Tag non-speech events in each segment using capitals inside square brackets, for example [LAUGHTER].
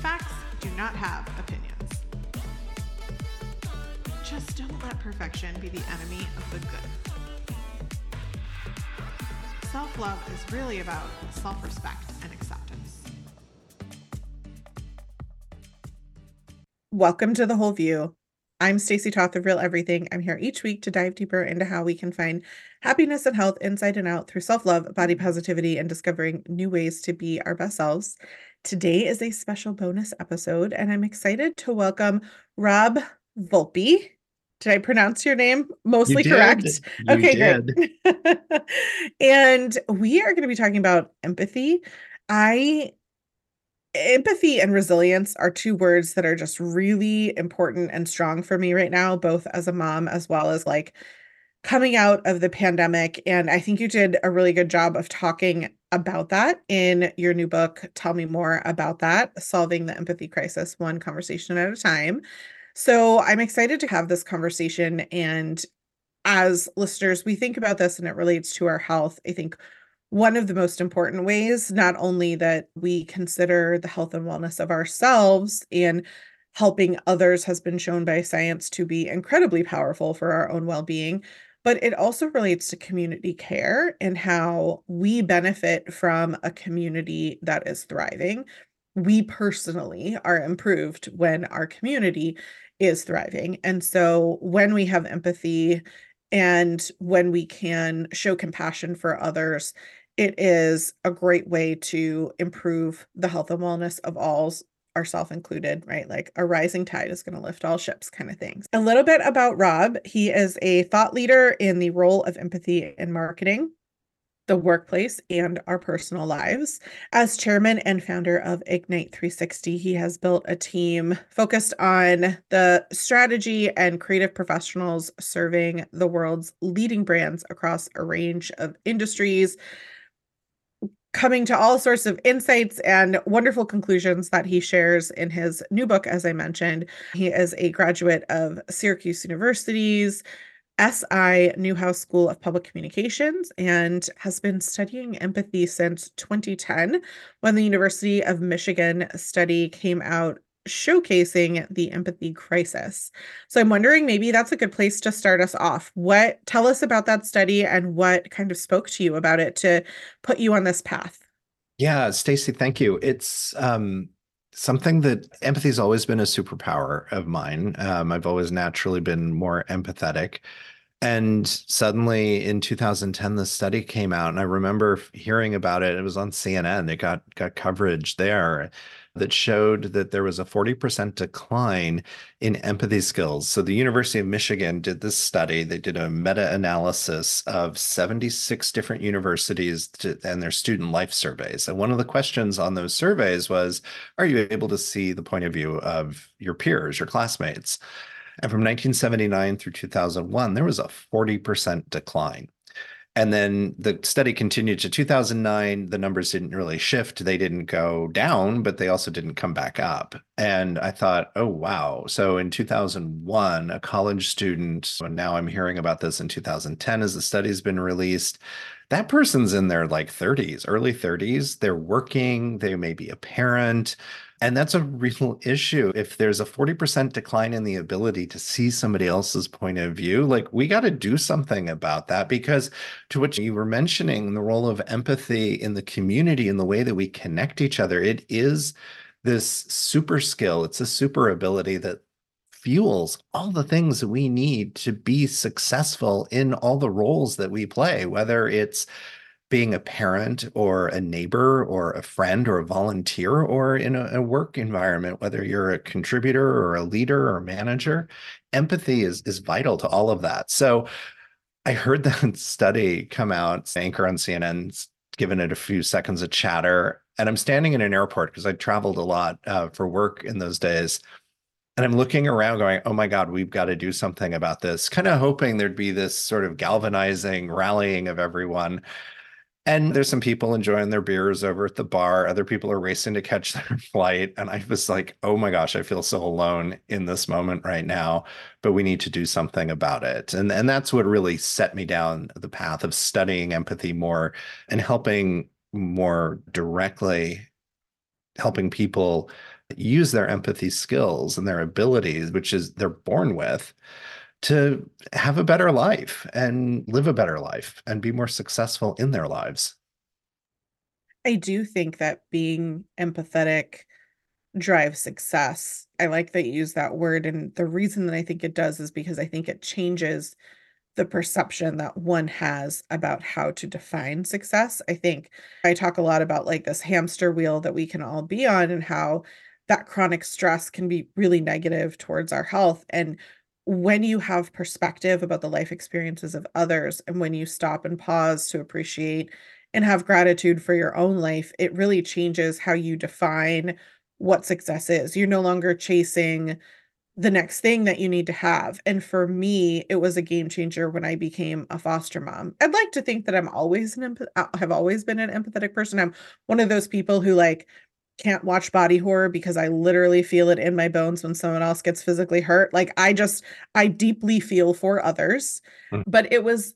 Facts do not have opinions. Just don't let perfection be the enemy of the good. Self love is really about self respect and acceptance. Welcome to The Whole View. I'm Stacy Toth of Real Everything. I'm here each week to dive deeper into how we can find happiness and health inside and out through self love, body positivity, and discovering new ways to be our best selves. Today is a special bonus episode, and I'm excited to welcome Rob Volpe. Did I pronounce your name mostly You correct? You okay, did. great. [LAUGHS] and we are going to be talking about empathy. I empathy and resilience are two words that are just really important and strong for me right now, both as a mom as well as like coming out of the pandemic. And I think you did a really good job of talking about that in your new book. Tell me more about that Solving the Empathy Crisis, one conversation at a time. So I'm excited to have this conversation. And as listeners, we think about this and it relates to our health. I think one of the most important ways, not only that we consider the health and wellness of ourselves and helping others has been shown by science to be incredibly powerful for our own well being, but it also relates to community care and how we benefit from a community that is thriving. We personally are improved when our community is thriving. And so when we have empathy and when we can show compassion for others, it is a great way to improve the health and wellness of all ourself included, right? Like a rising tide is going to lift all ships kind of things. A little bit about Rob. He is a thought leader in the role of empathy in marketing, the workplace, and our personal lives. As chairman and founder of Ignite 360, he has built a team focused on the strategy and creative professionals serving the world's leading brands across a range of industries coming to all sorts of insights and wonderful conclusions that he shares in his new book, as I mentioned. He is a graduate of Syracuse University's SI Newhouse School of Public Communications and has been studying empathy since 2010 when the University of Michigan study came out showcasing the empathy crisis. So I'm wondering maybe that's a good place to start us off. What tell us about that study and what kind of spoke to you about it to put you on this path? Yeah, Stacy, thank you. It's um, something that empathy has always been a superpower of mine. Um, I've always naturally been more empathetic. And suddenly in 2010, the study came out, and I remember hearing about it. It was on CNN. It got got coverage there that showed that there was a 40% decline in empathy skills. So the University of Michigan did this study. They did a meta-analysis of 76 different universities to, and their student life surveys. And one of the questions on those surveys was, are you able to see the point of view of your peers, your classmates? And from 1979 through 2001, there was a 40% decline. And then the study continued to 2009. The numbers didn't really shift. They didn't go down, but they also didn't come back up. And I thought, oh, wow. So in 2001, a college student, and now I'm hearing about this in 2010 as the study's been released. That person's in their like 30s, early 30s. They're working, they may be a parent. And that's a real [LAUGHS] issue. If there's a 40% decline in the ability to see somebody else's point of view, like we got to do something about that because to what you were mentioning, the role of empathy in the community and the way that we connect each other, it is this super skill. It's a super ability that fuels all the things that we need to be successful in all the roles that we play, whether it's being a parent or a neighbor or a friend or a volunteer or in a, a, work environment, whether you're a contributor or a leader or manager, empathy is, is vital to all of that. So I heard [LAUGHS] that study come out, anchor on CNN, given it a few seconds of chatter. And I'm standing in an airport because I traveled a lot uh, for work in those days. And I'm looking around going, oh my God, we've got to do something about this, kind of hoping there'd be this sort of galvanizing rallying of everyone. And there's some people enjoying their beers over at the bar. Other people are racing to catch [LAUGHS] their flight. And I was like, oh my gosh, I feel so alone in this moment right now, but we need to do something about it. And, and that's what really set me down the path of studying empathy more and helping more directly, helping people use their empathy skills and their abilities, which is they're born with, to have a better life and live a better life and be more successful in their lives. I do think that being empathetic drives success. I like that you use that word. And the reason that I think it does is because I think it changes the perception that one has about how to define success. I think I talk a lot about like this hamster wheel that we can all be on and how that chronic stress can be really negative towards our health. And when you have perspective about the life experiences of others and when you stop and pause to appreciate and have gratitude for your own life, it really changes how you define what success is. You're no longer chasing the next thing that you need to have. And for me, it was a game changer when I became a foster mom. I'd like to think that I'm always an empath- uh, have always been an empathetic person. I'm one of those people who like can't watch body horror because I literally feel it in my bones when someone else gets physically hurt. Like I just I deeply feel for others. Mm. But it was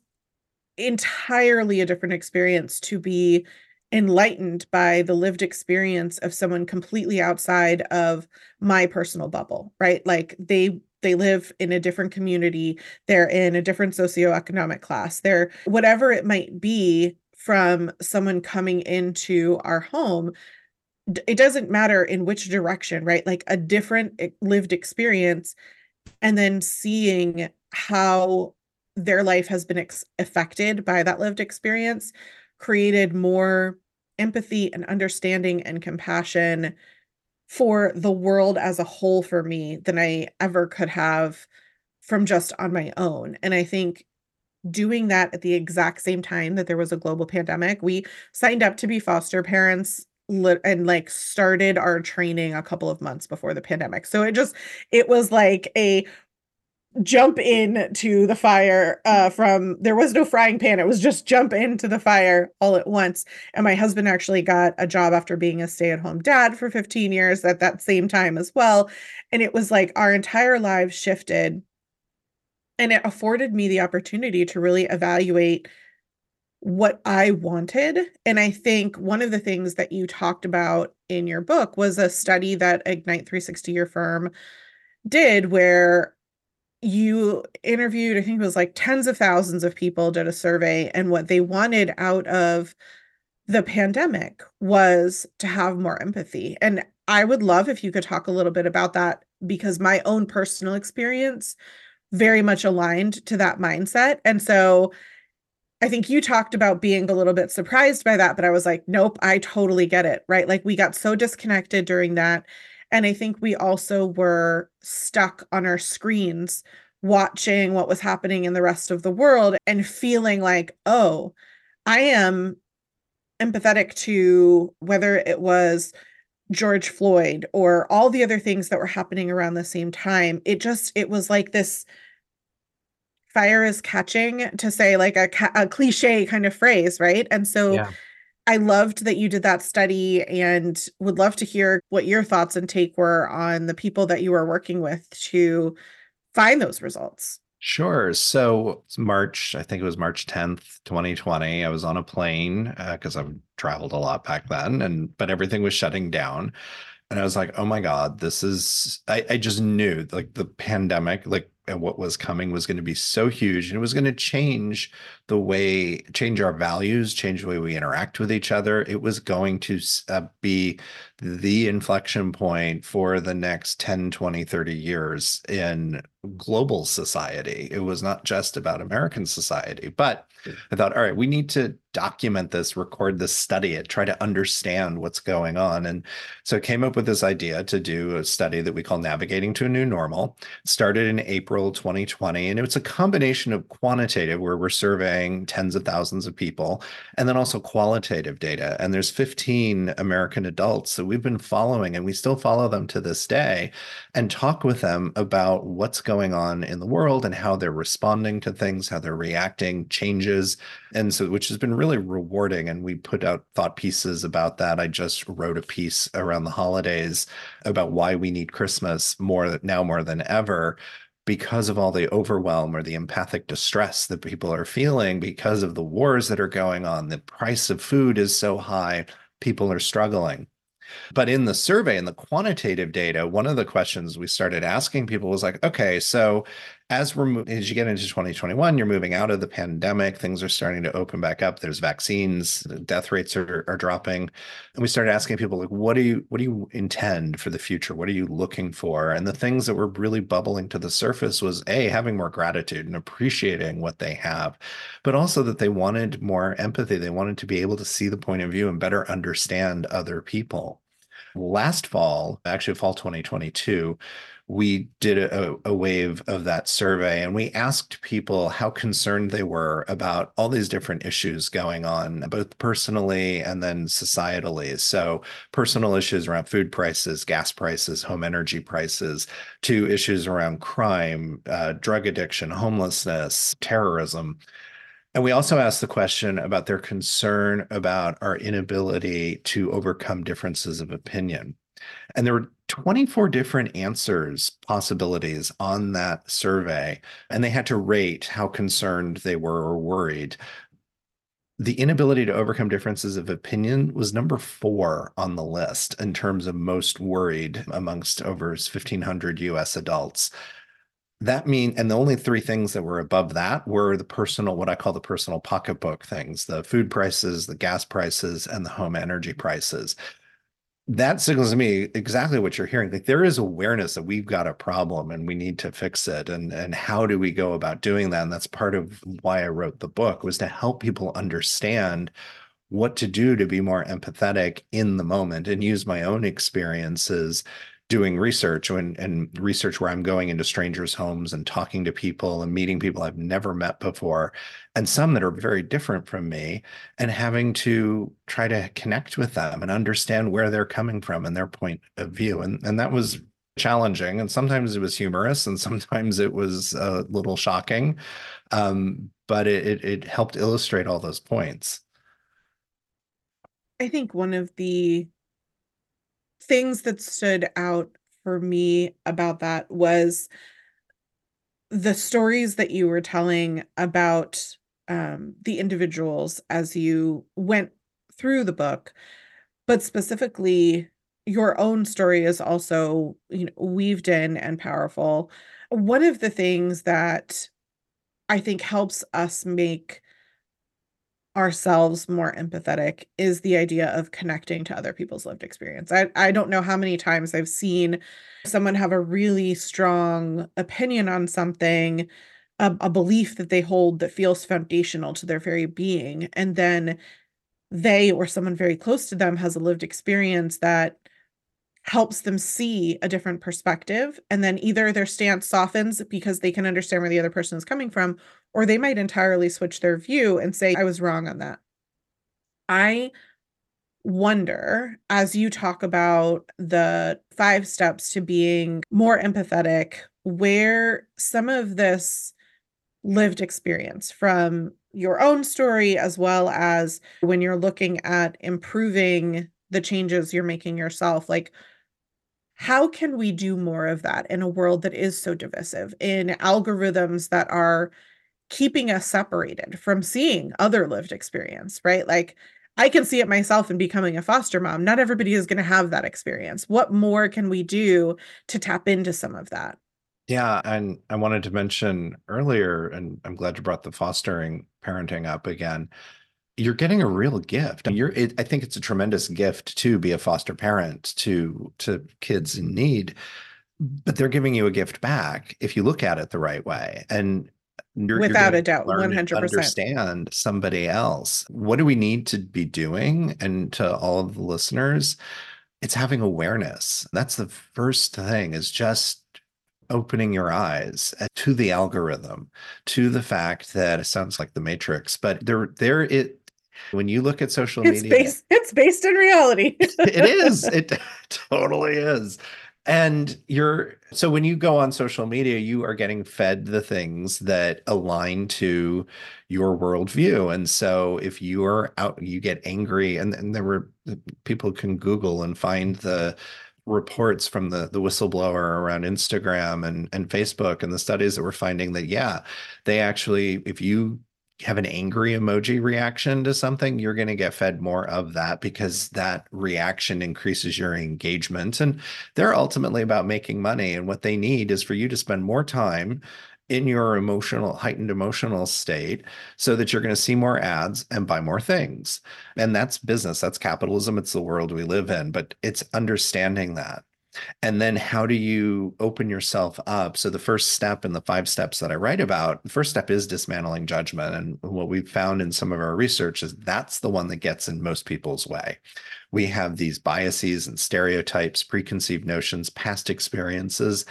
entirely a different experience to be enlightened by the lived experience of someone completely outside of my personal bubble, right? Like they they live in a different community, they're in a different socioeconomic class, they're whatever it might be from someone coming into our home it doesn't matter in which direction, right? Like a different lived experience and then seeing how their life has been ex- affected by that lived experience created more empathy and understanding and compassion for the world as a whole for me than I ever could have from just on my own. And I think doing that at the exact same time that there was a global pandemic, we signed up to be foster parents and like started our training a couple of months before the pandemic. So it just it was like a jump in to the fire uh from there was no frying pan it was just jump into the fire all at once. And my husband actually got a job after being a stay-at-home dad for 15 years at that same time as well. And it was like our entire lives shifted. And it afforded me the opportunity to really evaluate what I wanted. And I think one of the things that you talked about in your book was a study that Ignite 360 Your Firm did where you interviewed, I think it was like tens of thousands of people, did a survey, and what they wanted out of the pandemic was to have more empathy. And I would love if you could talk a little bit about that because my own personal experience very much aligned to that mindset. And so I think you talked about being a little bit surprised by that, but I was like, nope, I totally get it. Right. Like we got so disconnected during that. And I think we also were stuck on our screens watching what was happening in the rest of the world and feeling like, oh, I am empathetic to whether it was George Floyd or all the other things that were happening around the same time. It just, it was like this fire is catching to say like a, a cliche kind of phrase, right? And so yeah. I loved that you did that study and would love to hear what your thoughts and take were on the people that you were working with to find those results. Sure. So March, I think it was March 10th, 2020. I was on a plane because uh, I've traveled a lot back then, and but everything was shutting down. And I was like, oh my God, this is I, I just knew like the pandemic, like and what was coming was going to be so huge and it was going to change the way change our values change the way we interact with each other it was going to uh, be the inflection point for the next 10 20 30 years in global society. It was not just about american society but i thought all right we need to document this record this study it try to understand what's going on. And so I came up with this idea to do a study that we call navigating to a new normal. It started in april 2020 and it's a combination of quantitative where we're surveying tens of thousands of people and then also qualitative data and there's 15 american adults that we've been following and we still follow them to this day and talk with them about what's going on in the world and how they're responding to things how they're reacting changes and so which has been really really rewarding. And we put out thought pieces about that. I just wrote a piece around the holidays about why we need Christmas more now more than ever because of all the overwhelm or the empathic distress that people are feeling because of the wars that are going on. The price of food is so high, people are struggling. But in the survey and the quantitative data, one of the questions we started asking people was like, okay, so as we're as you get into 2021, you're moving out of the pandemic, things are starting to open back up. There's vaccines, death rates are, are dropping. And we started asking people like, what do you what do you intend for the future? What are you looking for? And the things that were really bubbling to the surface was a having more gratitude and appreciating what they have, but also that they wanted more empathy. They wanted to be able to see the point of view and better understand other people. Last fall, actually fall 2022, we did a, a, wave of that survey and we asked people how concerned they were about all these different issues going on, both personally and then societally. So, personal issues around food prices, gas prices, home energy prices, to issues around crime, uh, drug addiction, homelessness, terrorism. And we also asked the question about their concern about our inability to overcome differences of opinion. And there were 24 different answers possibilities on that survey, and they had to rate how concerned they were or worried. The inability to overcome differences of opinion was number four on the list in terms of most worried amongst over 1,500 US adults. That mean, and the only three things that were above that were the personal, what I call the personal pocketbook things the food prices, the gas prices, and the home energy prices that signals to me exactly what you're hearing like there is awareness that we've got a problem and we need to fix it and and how do we go about doing that? And that's part of why i wrote the book was to help people understand what to do to be more empathetic in the moment and use my own experiences doing research and, and research where I'm going into strangers' homes and talking to people and meeting people I've never met before, and some that are very different from me, and having to try to connect with them and understand where they're coming from and their point of view. And, and that was challenging. And sometimes it was humorous and sometimes it was a little shocking. Um, but it, it, it helped illustrate all those points. I think one of the things that stood out for me about that was the stories that you were telling about um, the individuals as you went through the book, but specifically your own story is also you know weaved in and powerful. One of the things that I think helps us make ourselves more empathetic is the idea of connecting to other people's lived experience. I, I don't know how many times I've seen someone have a really strong opinion on something, a, a belief that they hold that feels foundational to their very being. And then they or someone very close to them has a lived experience that helps them see a different perspective and then either their stance softens because they can understand where the other person is coming from or they might entirely switch their view and say i was wrong on that. I wonder as you talk about the five steps to being more empathetic where some of this lived experience from your own story as well as when you're looking at improving the changes you're making yourself like how can we do more of that in a world that is so divisive in algorithms that are keeping us separated from seeing other lived experience right? Like i can see it myself in becoming a foster mom. Not everybody is going to have that experience. What more can we do to tap into some of that? Yeah and i wanted to mention earlier and i'm glad you brought the fostering parenting up again. You're getting a real gift. You're, it, I think it's a tremendous gift to be a foster parent to to kids in need, but they're giving you a gift back if you look at it the right way. And you're, without you're a doubt, one hundred percent understand somebody else. What do we need to be doing? And to all of the listeners, it's having awareness. That's the first thing. Is just opening your eyes uh, to the algorithm to the fact that it sounds like the matrix but there there it when you look at social it's media, based, it's based in reality. [LAUGHS] it is. [LAUGHS] It [LAUGHS] totally is. And you're so when you go on social media, you are getting fed the things that align to your worldview. And so if you are out, you get angry, and, and there were people can Google and find the reports from the the whistleblower around Instagram and and Facebook and the studies that were finding that yeah, they actually if you have an angry emoji reaction to something, you're going to get fed more of that because that reaction increases your engagement. And they're ultimately about making money. And what they need is for you to spend more time in your emotional, heightened emotional state so that you're going to see more ads and buy more things. And that's business, that's capitalism, it's the world we live in. But it's understanding that and then how do you open yourself up? So the first step in the five steps that I write about, the first step is dismantling judgment. And what we've found in some of our research is that's the one that gets in most people's way. We have these biases and stereotypes, preconceived notions, past experiences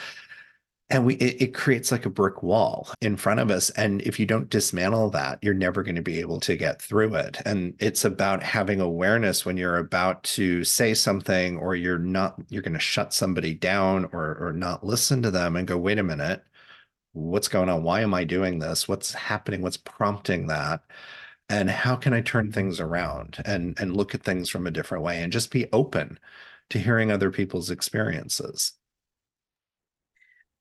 and we it, it, creates like a brick wall in front of us. And if you don't dismantle that you're never going to be able to get through it. And it's about having awareness when you're about to say something or you're not you're going to shut somebody down or or not listen to them and go wait a minute. What's going on? Why am i doing this? What's happening? What's prompting that? And how can i turn mm-hmm. things around and and look at things from a different way and just be open to hearing other people's experiences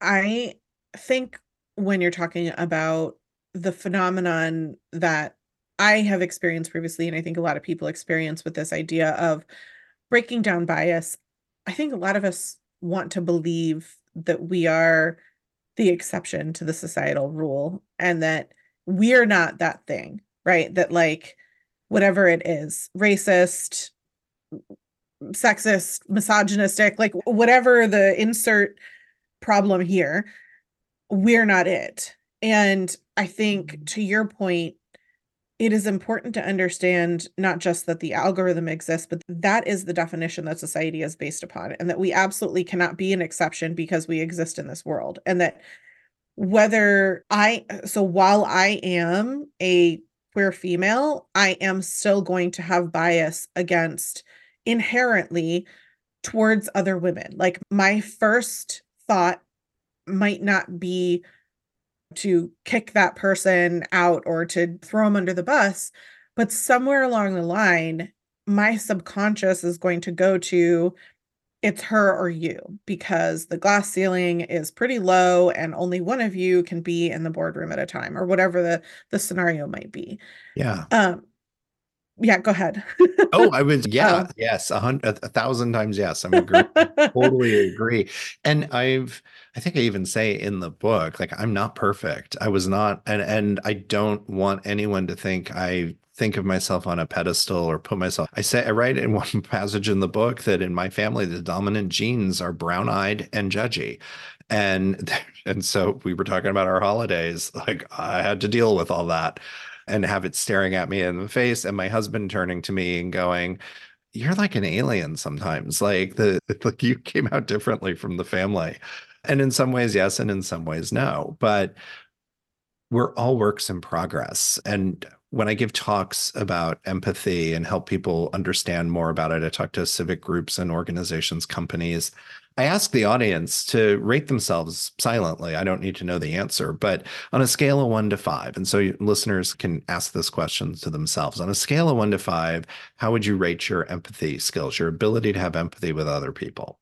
I think when you're talking about the phenomenon that I have experienced previously, and I think a lot of people experience with this idea of breaking down bias, I think a lot of us want to believe that we are the exception to the societal rule and that we're not that thing, right? That, like, whatever it is, racist, sexist, misogynistic, like, whatever the insert problem here. We're not it. And I think mm-hmm. to your point, it is important to understand not just that the algorithm exists, but that is the definition that society is based upon, and that we absolutely cannot be an exception because we exist in this world. And that whether I, so while I am a queer female, I am still going to have bias against inherently towards other women. Like my first thought might not be to kick that person out or to throw them under the bus, but somewhere along the line, my subconscious is going to go to it's her or you because the glass ceiling is pretty low and only one of you can be in the boardroom at a time or whatever the the scenario might be. Yeah. Um yeah, go ahead. oh, I was [LAUGHS] yeah, oh. yes, a hundred, a thousand times yes. I'm agree, [LAUGHS] totally agree. And I've, I think I even say in the book, like I'm not perfect. I was not, and and I don't want anyone to think I think of myself on a pedestal or put myself. I say I write in [LAUGHS] one passage in the book that in my family the dominant genes are brown-eyed and judgy. And and so we were talking about our holidays. Like I had to deal with all that and have it staring at me in the face and my husband turning to me and going you're like an alien sometimes like the [LAUGHS] like you came out differently from the family and in some ways yes and in some ways no but we're all works in progress and when I give talks about empathy and help people understand more about it, I talk to civic groups and organizations, companies. I ask the audience to rate themselves silently. I don't need to know the answer, but on a scale of one to five. And so listeners can ask this question to themselves. On a scale of one to five, how would you rate your empathy skills, your ability to have empathy with other people?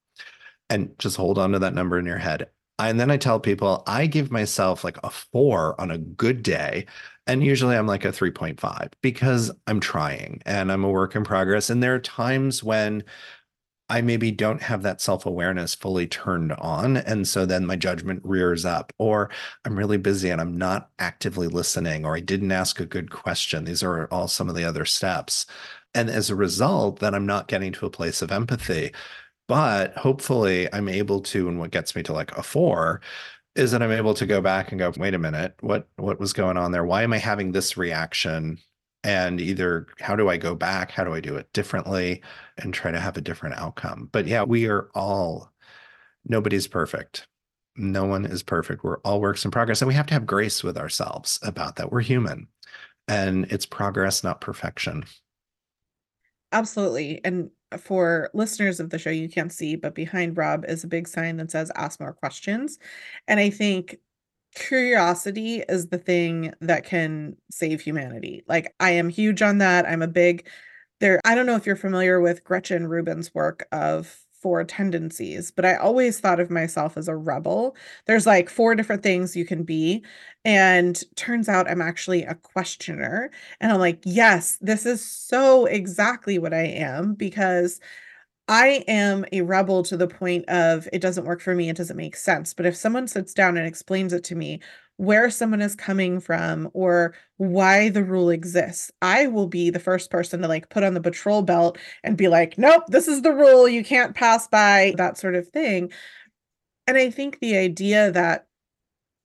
And just hold on to that number in your head. And then I tell people I give myself like a four on a good day. And usually I'm like a 3.5 because I'm trying and I'm a work in progress. And there are times when I maybe don't have that self awareness fully turned on. And so then my judgment rears up, or I'm really busy and I'm not actively listening, or I didn't ask a good question. These are all some of the other steps. And as a result, then I'm not getting to a place of empathy. But hopefully, I'm able to, and what gets me to like a four is that I'm able to go back and go, wait a minute, what what was going on there? Why am I having this reaction? And either how do I go back? How do I do it differently and try to have a different outcome? But yeah, we are all, nobody's perfect. No one is perfect. We're all works in progress. And we have to have grace with ourselves about that. We're human and it's progress, not perfection. Absolutely. And for listeners of the show, you can't see, but behind Rob is a big sign that says ask more questions. And I think curiosity is the thing that can save humanity. Like I am huge on that. I'm a big there I don't know if you're familiar with Gretchen Rubin's work of four tendencies, but I always thought of myself as a rebel. There's like four different things you can be. And turns out I'm actually a questioner. And I'm like, yes, this is so exactly what I am because I am a rebel to the point of it doesn't work for me, it doesn't make sense. But if someone sits down and explains it to me, where someone is coming from or why the rule exists, I will be the first person to like put on the patrol belt and be like, nope, this is the rule. You can't pass by that sort of thing. And I think the idea that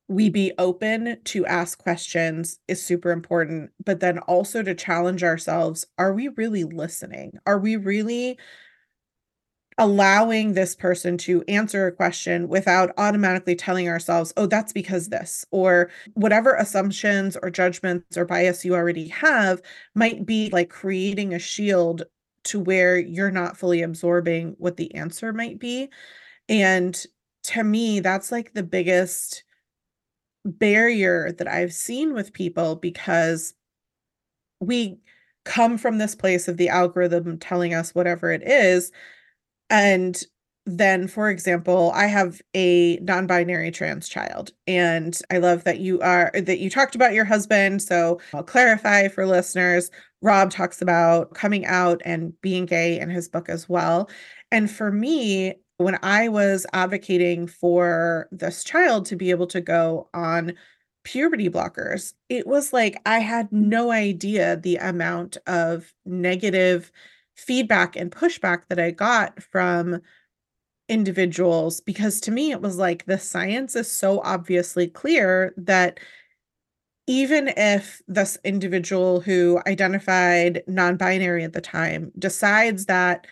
we be open to ask questions is super important, but then also to challenge ourselves are we really listening? Are we really allowing this person to answer a question without automatically telling ourselves, oh, that's because this, or whatever assumptions or judgments or bias you already have might be like creating a shield to where you're not fully absorbing what the answer might be. And to me, that's like the biggest barrier that I've seen with people because we come from this place of the algorithm telling us whatever it is and then, for example, I have a non binary trans child, and I love that you are that you talked about your husband. So I'll clarify for listeners Rob talks about coming out and being gay in his book as well. And for me, when I was advocating for this child to be able to go on puberty blockers, it was like I had no idea the amount of negative feedback and pushback that I got from individuals because to me it was like the science is so obviously clear that even if this individual who identified non-binary at the time decides that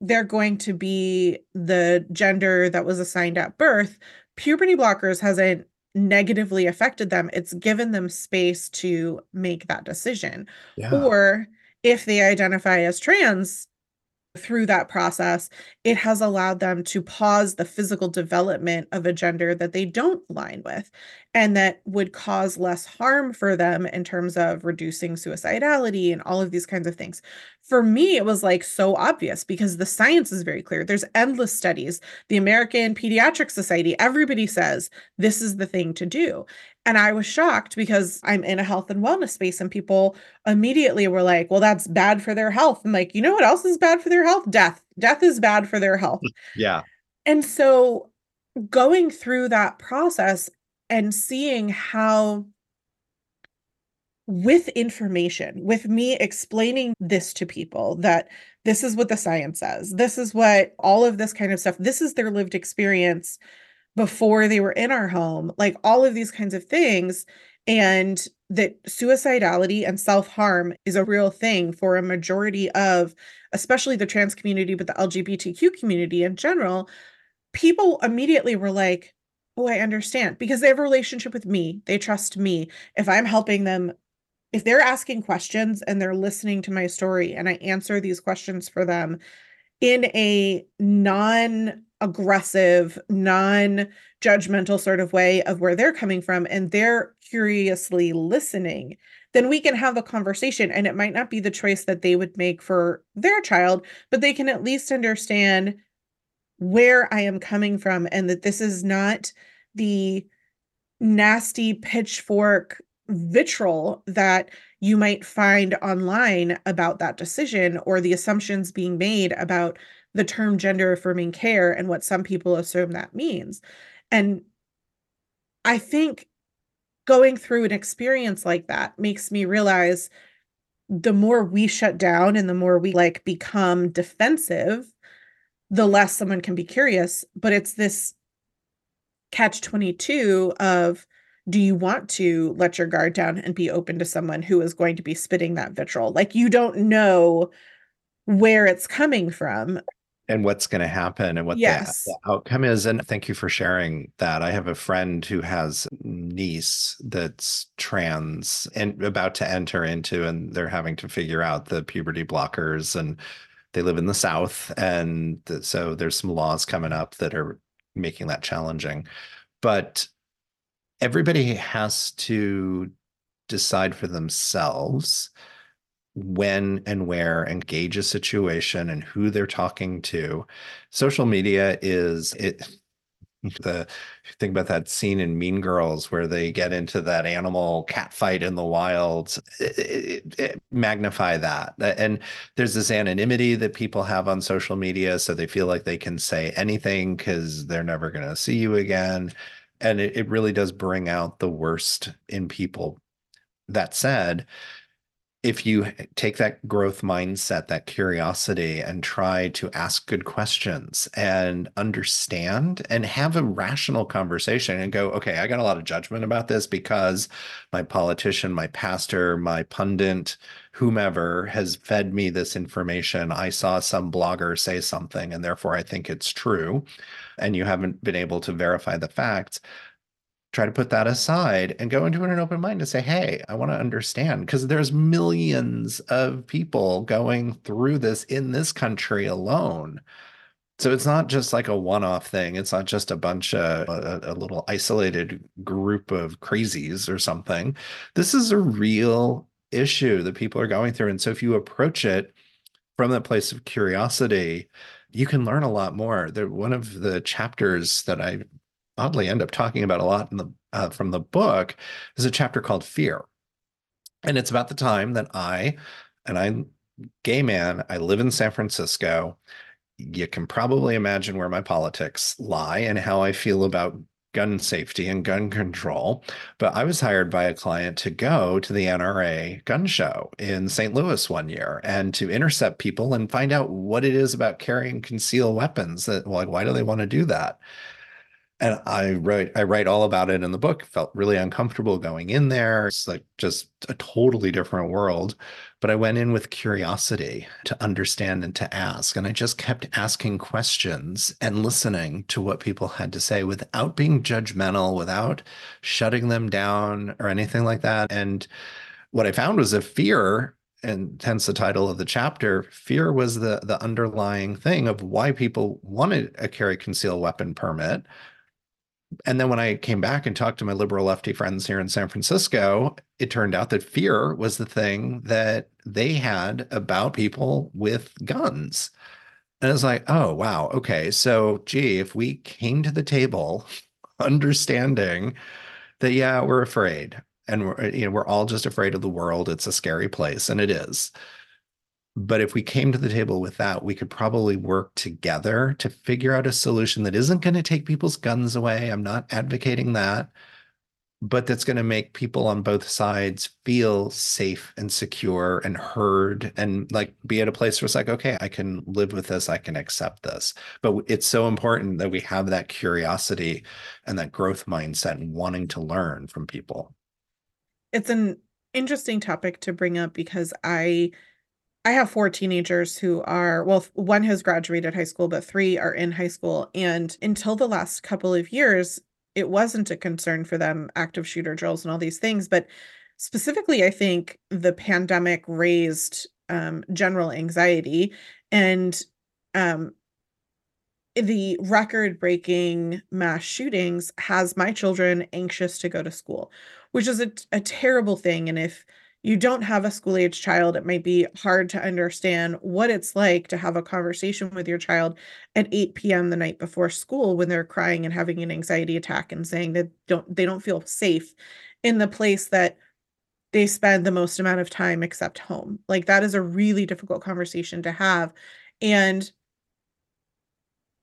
they're going to be the gender that was assigned at birth puberty blockers hasn't negatively affected them it's given them space to make that decision yeah. or if they identify as trans through that process, it has allowed them to pause the physical development of a gender that they don't align with and that would cause less harm for them in terms of reducing suicidality and all of these kinds of things. For me, it was like so obvious because the science is very clear. There's endless studies. The American Pediatric Society, everybody says this is the thing to do. And I was shocked because I'm in a health and wellness space, and people immediately were like, well, that's bad for their health. I'm like, you know what else is bad for their health? Death. Death is bad for their health. [LAUGHS] Yeah. And so going through that process and seeing how with information, with me explaining this to people that this is what the science says, this is what all of this kind of stuff, this is their lived experience before they were in our home, like all of these kinds of things. And that suicidality and self harm is a real thing for a majority of, especially the trans community, but the LGBTQ community in general. People immediately were like, Oh, I understand because they have a relationship with me. They trust me. If I'm helping them, if they're asking questions and they're listening to my story and I answer these questions for them in a non aggressive, non judgmental sort of way of where they're coming from and they're curiously listening, then we can have a conversation. And it might not be the choice that they would make for their child, but they can at least understand where I am coming from and that this is not the nasty pitchfork vitriol that you might find online about that decision or the assumptions being made about the term gender affirming care and what some people assume that means. And I think going through an experience like that makes me realize the more we shut down and the more we like become defensive, the less someone can be curious. But it's this catch 22 of do you want to let your guard down and be open to someone who is going to be spitting that vitriol? Like you don't know where it's coming from and what's going to happen and what yes. the, the, outcome is. And thank you for sharing that. I have a friend who has niece that's trans and about to enter into, and they're having to figure out the puberty blockers. And they live in the South. And so there's some laws coming up that are making that challenging. But everybody has to decide for themselves when and where and gauge a situation and who they're talking to. Social media is it the think about that scene in Mean Girls where they get into that animal cat fight in the wild. It, it, it, magnify that, and there's this anonymity that people have on social media, so they feel like they can say anything because they're never going to see you again, and it, it really does bring out the worst in people. That said, if you take that growth mindset, that curiosity, and try to ask good questions and understand and have a rational conversation and go, okay, I got a lot of judgment about this because my politician, my pastor, my pundit, whomever has fed me this information. I saw some blogger say something, and therefore I think it's true. And you haven't been able to verify the facts try to put that aside and go into an open mind and say hey i want to understand. Because there's millions of people going through this in this country alone. So it's not just like a one-off thing. It's not just a bunch of a, a little isolated group of crazies or something. This is a real issue that people are going through. And so if you approach it from that place of curiosity you can learn a lot more. There, one of the chapters that I oddly end up talking about a lot in the uh, from the book is a chapter called fear. And it's about the time that i and i'm gay man i live in san francisco. You can probably imagine where my politics lie and how i feel about gun safety and gun control. But i was hired by a client to go to the nra gun show in st louis one year and to intercept people and find out what it is about carrying concealed weapons that like why do they want to do that and I write I write all about it in the book. Felt really uncomfortable going in there. It's like just a totally different world. But I went in with curiosity to understand and to ask. And I just kept asking questions and listening to what people had to say without being judgmental, without shutting them down or anything like that. And what I found was a fear and hence the title of the chapter fear was the the underlying thing of why people wanted a carry concealed weapon permit and then when I came back and talked to my liberal lefty friends here in San Francisco, it turned out that fear was the thing that they had about people with guns. And it's like, oh, wow. Okay. So, gee, if we came to the table [LAUGHS] understanding that, yeah, we're afraid and we're, you know, we're all just afraid of the world. It's a scary place. And it is. But if we came to the table with that, we could probably work together to figure out a solution that isn't going to take people's guns away. I'm not advocating that, but that's going to make people on both sides feel safe and secure and heard and like be at a place where it's like, okay, I can live with this, I can accept this. But it's so important that we have that curiosity and that growth mindset and wanting to learn from people. It's an interesting topic to bring up because I I have four teenagers who are, well, one has graduated high school, but three are in high school. And until the last couple of years, it wasn't a concern for them, active shooter drills and all these things. But specifically, I think the pandemic raised um, general anxiety and um, the record breaking mass shootings has my children anxious to go to school, which is a, a terrible thing. And if you don't have a school age child, it might be hard to understand what it's like to have a conversation with your child at 8 p.m. the night before school when they're crying and having an anxiety attack and saying that don't they don't feel safe in the place that they spend the most amount of time except home. Like that is a really difficult conversation to have. And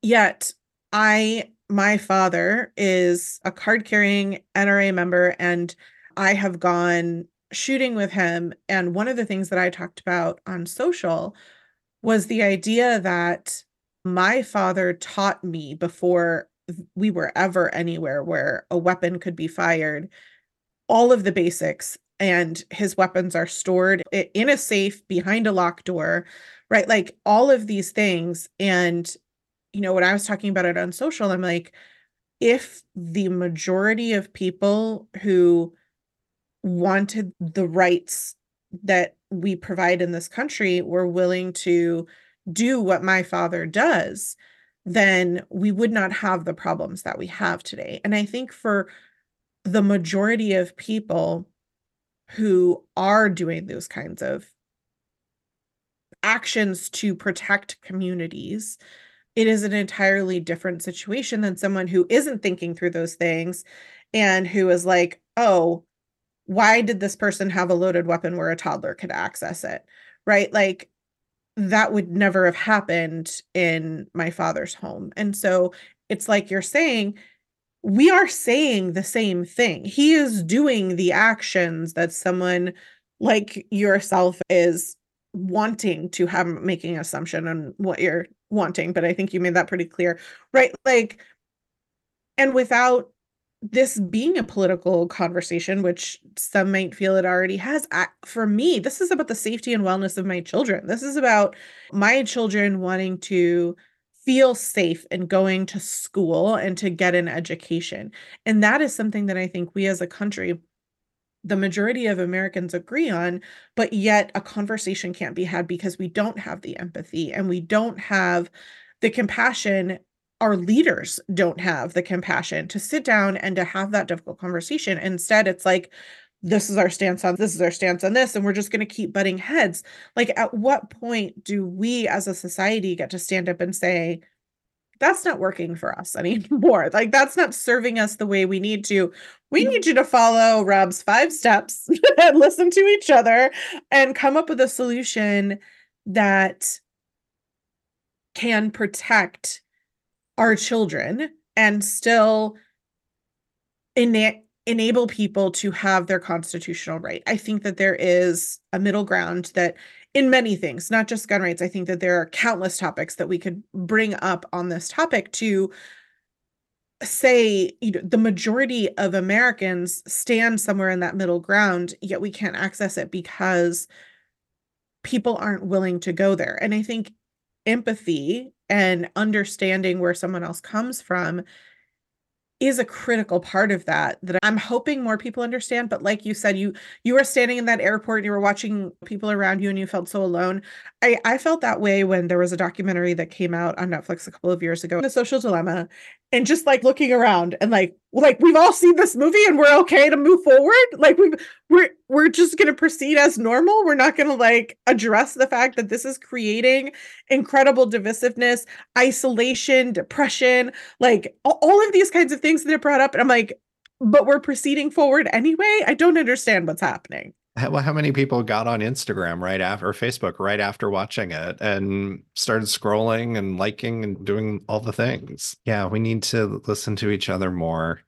yet I my father is a card carrying NRA member and I have gone shooting with him and one of the things that I talked about on social was the idea that my father taught me before we were ever anywhere where a weapon could be fired all of the basics and his weapons are stored in a safe behind a locked door right? Like all of these things and you know when i was talking about it on social i'm like if the majority of people who wanted the rights that we provide in this country were willing to do what my father does, then we would not have the problems that we have today. And I think for the majority of people who are doing those kinds of actions to protect communities, it is an entirely different situation than someone who isn't thinking through those things and who is like, oh, why did this person have a loaded weapon where a toddler could access it? Right? Like that would never have happened in my father's home. And so it's like you're saying, we are saying the same thing. He is doing the actions that someone like yourself is wanting to have making assumption on what you're wanting, but I think you made that pretty clear. Right? Like and without this being a political conversation, which some might feel it already has, I, for me, this is about the safety and wellness of my children. This is about my children wanting to feel safe and going to school and to get an education. And that is something that I think we as a country, the majority of Americans agree on, but yet a conversation can't be had because we don't have the empathy and we don't have the compassion our leaders don't have the compassion to sit down and to have that difficult conversation. Instead, it's like, this is our stance on this is our stance on this, and we're just going to keep butting heads. Like, at what point do we as a society get to stand up and say, that's not working for us [LAUGHS] anymore. Like that's not serving us the way we need to. We need you to follow Rob's five steps [LAUGHS] and listen to each other and come up with a solution that can protect our children and still ena- enable people to have their constitutional right. I think that there is a middle ground that in many things, not just gun rights, I think that there are countless topics that we could bring up on this topic to say you know the majority of Americans stand somewhere in that middle ground, yet we can't access it because people aren't willing to go there. And I think empathy and understanding where someone else comes from is a critical part of that that I'm hoping more people understand. But like you said you you were standing in that airport and you were watching people around you and you felt so alone. I I felt that way when there was a documentary that came out on Netflix a couple of years ago The Social Dilemma and just like looking around and like like we've all seen this movie and we're okay to move forward. Like we we're we're just going to proceed as normal. We're not going to like address the fact that this is creating incredible divisiveness isolation depression like all of these kinds of things that are brought up. And i'm like but we're proceeding forward anyway? I don't understand what's happening how, how many people got on Instagram right after or Facebook right after watching it and started scrolling and liking and doing all the things? Yeah, we need to listen to each other more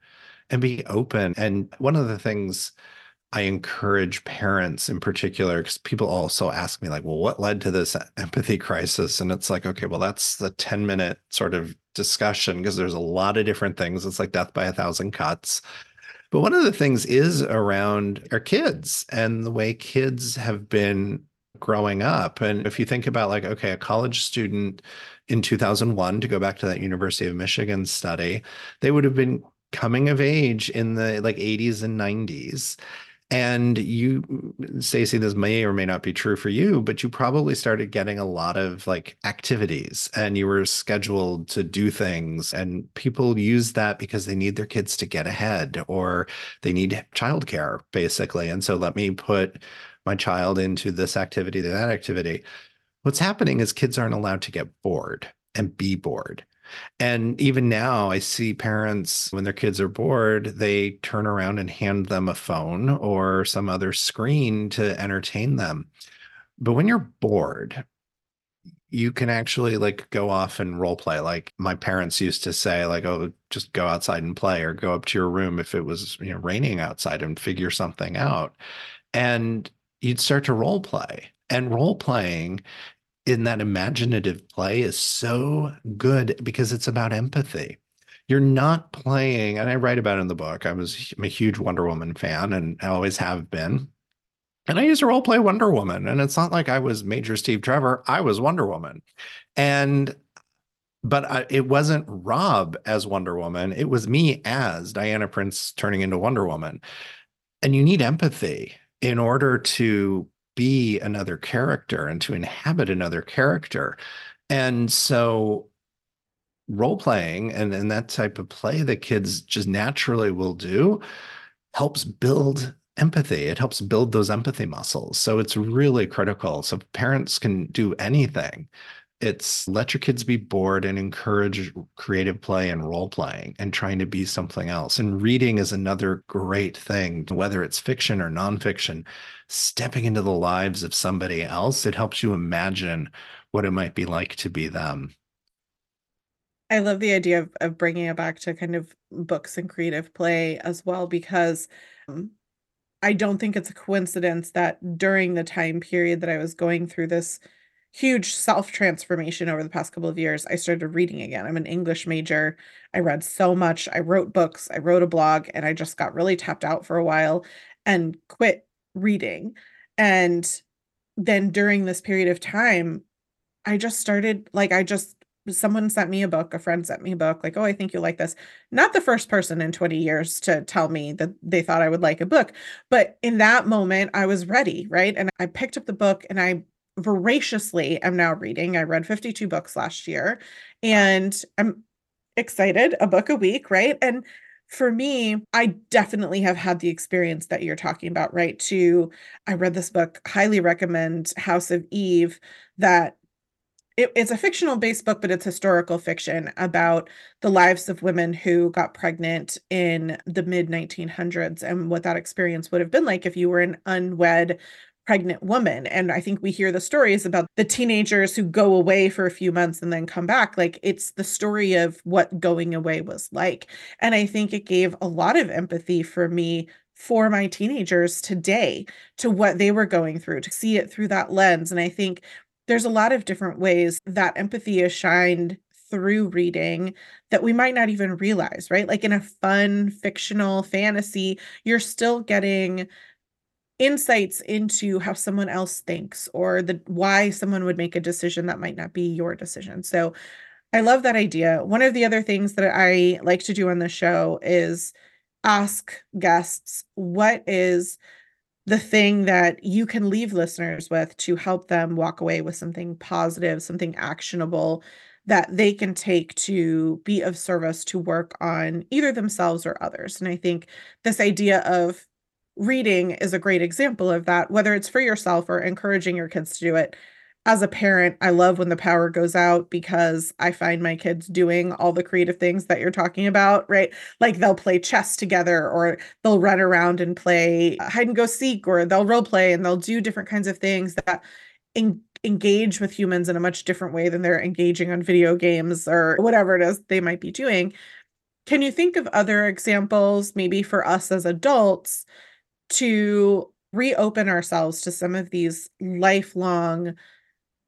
and be open. And one of the things I encourage parents in particular, because people also ask me, like, well, what led to this empathy crisis? And it's like, okay, well, that's the 10 minute sort of discussion because there's a lot of different things. It's like death by a thousand cuts. But one of the things is around our kids and the way kids have been growing up. And if you think about, like, okay, a college student in 2001, to go back to that University of Michigan study, they would have been coming of age in the like 80s and 90s and you, Stacy, this may or may not be true for you, but you probably started getting a lot of like activities and you were scheduled to do things. And people use that because they need their kids to get ahead or they need childcare, basically. And so let me put my child into this activity, that activity. What's happening is kids aren't allowed to get bored and be bored. And even now, I see parents, when their kids are bored, they turn around and hand them a phone or some other screen to entertain them. But when you're bored, you can actually like go off and role play. Like my parents used to say, like, oh, just go outside and play or go up to your room if it was, you know, raining outside and figure something out. And you'd start to role play. And role playing in that imaginative play is so good because it's about empathy. You're not playing, and I write about in the book. I was I'm a huge Wonder Woman fan and I always have been. And I used to role play Wonder Woman. And it's not like I was Major Steve Trevor, I was Wonder Woman. And but I, it wasn't Rob as Wonder Woman. It was me as Diana Prince turning into Wonder Woman. And you need empathy in order to be another character and to inhabit another character. And so role playing and, and that type of play that kids just naturally will do helps build empathy. It helps build those empathy muscles. So it's really critical. So parents can do anything. It's let your kids be bored and encourage creative play and role playing and trying to be something else. And reading is another great thing, whether it's fiction or nonfiction, stepping into the lives of somebody else. It helps you imagine what it might be like to be them. I love the idea of, of bringing it back to kind of books and creative play as well, because um, I don't think it's a coincidence that during the time period that I was going through this huge self transformation over the past couple of years, I started reading again. I'm an English major. I read so much. I wrote books, I wrote a blog, and I just got really tapped out for a while and quit reading. And then during this period of time, I just started like I just someone sent me a book, a friend sent me a book, like, oh, I think you like this. Not the first person in 20 years to tell me that they thought I would like a book. But in that moment, I was ready, right? And I picked up the book and I voraciously am now reading. I read 52 books last year and I'm excited, a book a week, right? And for me, I definitely have had the experience that you're talking about, right? To I read this book, highly recommend House of Eve, that it, it's a fictional based book, but it's historical fiction about the lives of women who got pregnant in the mid 1900s and what that experience would have been like if you were an unwed pregnant woman. And I think we hear the stories about the teenagers who go away for a few months and then come back. Like it's the story of what going away was like. And I think it gave a lot of empathy for me for my teenagers today to what they were going through, to see it through that lens. And I think there's a lot of different ways that empathy is shined through reading that we might not even realize, right? Like in a fun fictional fantasy, you're still getting insights into how someone else thinks or the why someone would make a decision that might not be your decision. So I love that idea. One of the other things that I like to do on the show is ask guests what is the thing that you can leave listeners with to help them walk away with something positive, something actionable that they can take to be of service to work on either themselves or others. And I think this idea of reading is a great example of that, whether it's for yourself or encouraging your kids to do it as a parent, I love when the power goes out because I find my kids doing all the creative things that you're talking about, right? Like they'll play chess together or they'll run around and play hide and go seek or they'll role play and they'll do different kinds of things that en- engage with humans in a much different way than they're engaging on video games or whatever it is they might be doing. Can you think of other examples, maybe for us as adults, to reopen ourselves to some of these lifelong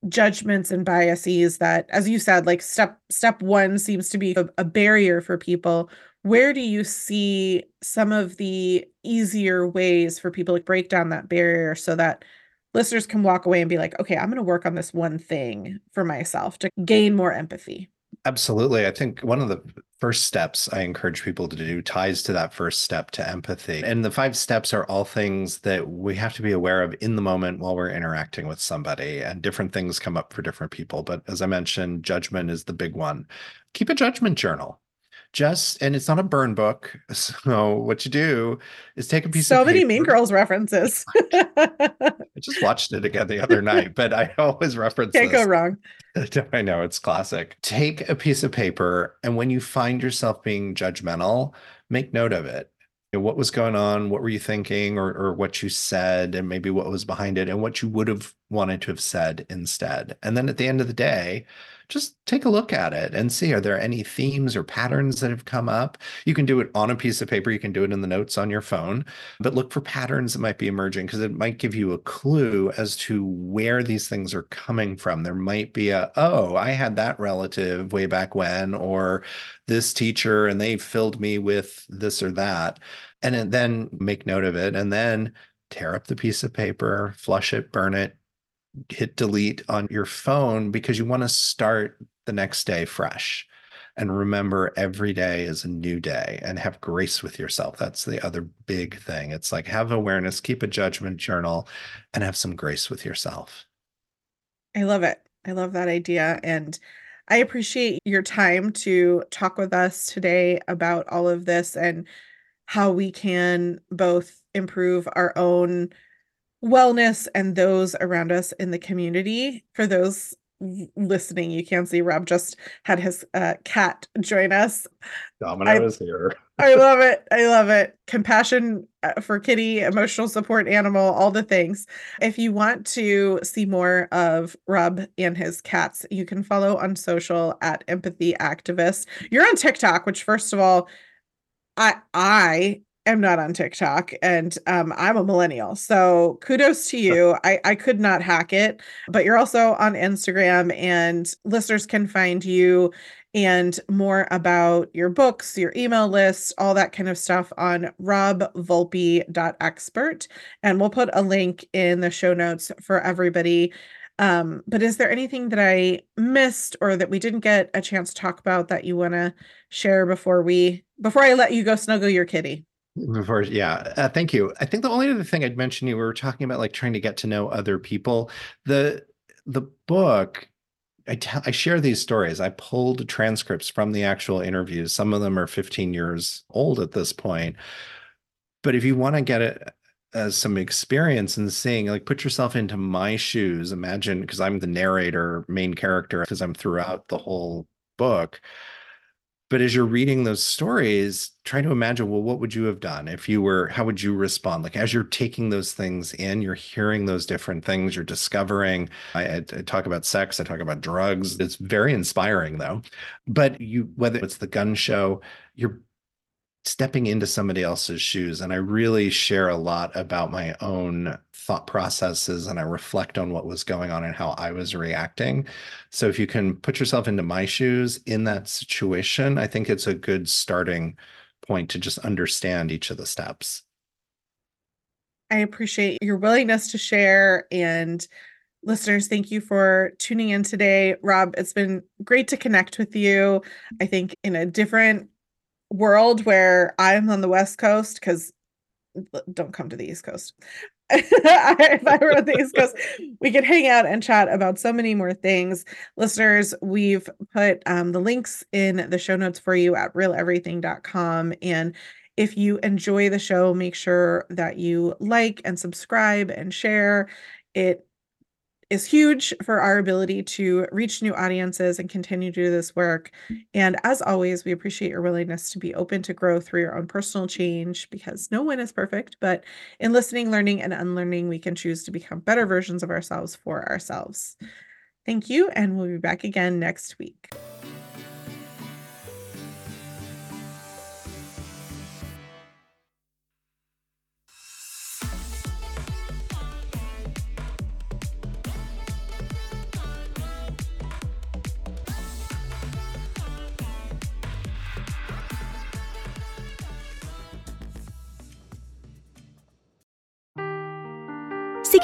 judgments and biases that as you said like step step 1 seems to be a, a, barrier for people. Where do you see some of the easier ways for people to break down that barrier so that listeners can walk away and be like okay i'm going to work on this one thing for myself to gain more empathy Absolutely. I think one of the first steps I encourage people to do ties to that first step to empathy. And the five steps are all things that we have to be aware of in the moment while we're interacting with somebody. And different things come up for different people. But as I mentioned, judgment is the big one. Keep a judgment journal just and it's not a burn book [LAUGHS] so what you do is take a piece so of So many mean girls references. [LAUGHS] I just [LAUGHS] watched it again the other night but i always reference can't this. go wrong. I know it's classic. Take a piece of paper and when you find yourself being judgmental make note of it. What was going on what were you thinking or, or what you said and maybe what was behind it and what you would have wanted to have said instead. And then at the end of the day just take a look at it and see are there any themes or patterns that have come up? You can do it on a piece of paper you can do it in the notes on your phone but look for patterns that might be emerging because it might give you a clue as to where these things are coming from. There might be a oh i had that relative way back when or this teacher and they filled me with this or that and then make note of it and then tear up the piece of paper flush it burn it hit delete on your phone because you want to start the next day fresh and remember every day is a new day and have grace with yourself. That's the other big thing. It's like have awareness, keep a judgment journal, and have some grace with yourself. I love it. I love that idea. And I appreciate your time to talk with us today about all of this and how we can both improve our own wellness and those around us in the community. For those listening, you can't see Rob just had his uh, cat join us. Domino I- is here. I love it. I love it. Compassion uh, for kitty, emotional support animal, all the things. If you want to see more of Rob and his cats, you can follow on social at empathy activist. You're on TikTok, which first of all, I I am not on TikTok and um, I'm a millennial. So kudos to you. I, I could not hack it, but you're also on Instagram and listeners can find you and more about your books, your email list, all that kind of stuff on robvolpe.expert. And we'll put a link in the show notes for everybody. Um, but is there anything that I missed or that we didn't get a chance to talk about that you want to share before we before I let you go snuggle your kitty? Before, yeah, uh, thank you. I think the only other thing I'd mention you we were talking about like trying to get to know other people. The the book I tell I share these stories. I pulled transcripts from the actual interviews. Some of them are 15 years old at this point. But if you want to get it as some experience in seeing, like put yourself into my shoes, imagine because I'm the narrator, main character, because I'm throughout the whole book. But as you're reading those stories, try to imagine, well, what would you have done if you were, how would you respond? Like as you're taking those things in, you're hearing those different things, you're discovering. I, I, talk about sex, I talk about drugs. It's very inspiring though. But you, whether it's the gun show, you're stepping into somebody else's shoes. And I really share a lot about my own thought processes and I reflect on what was going on and how I was reacting. So if you can put yourself into my shoes in that situation, I think it's a good starting point to just understand each of the steps. I appreciate your willingness to share and listeners, thank you for tuning in today. Rob, it's been great to connect with you. I think in a different world where I'm on the West Coast, because don't come to the East Coast. [LAUGHS] if I were on the East Coast, we could hang out and chat about so many more things. Listeners, we've put um, the links in the show notes for you at realeverything.com. And if you enjoy the show, make sure that you like and subscribe and share. It is huge for our ability to reach new audiences and continue to do this work. And as always, we appreciate your willingness to be open to grow through your own personal change because no one is perfect. But in listening, learning, and unlearning, we can choose to become better versions of ourselves for ourselves. Thank you, and we'll be back again next week.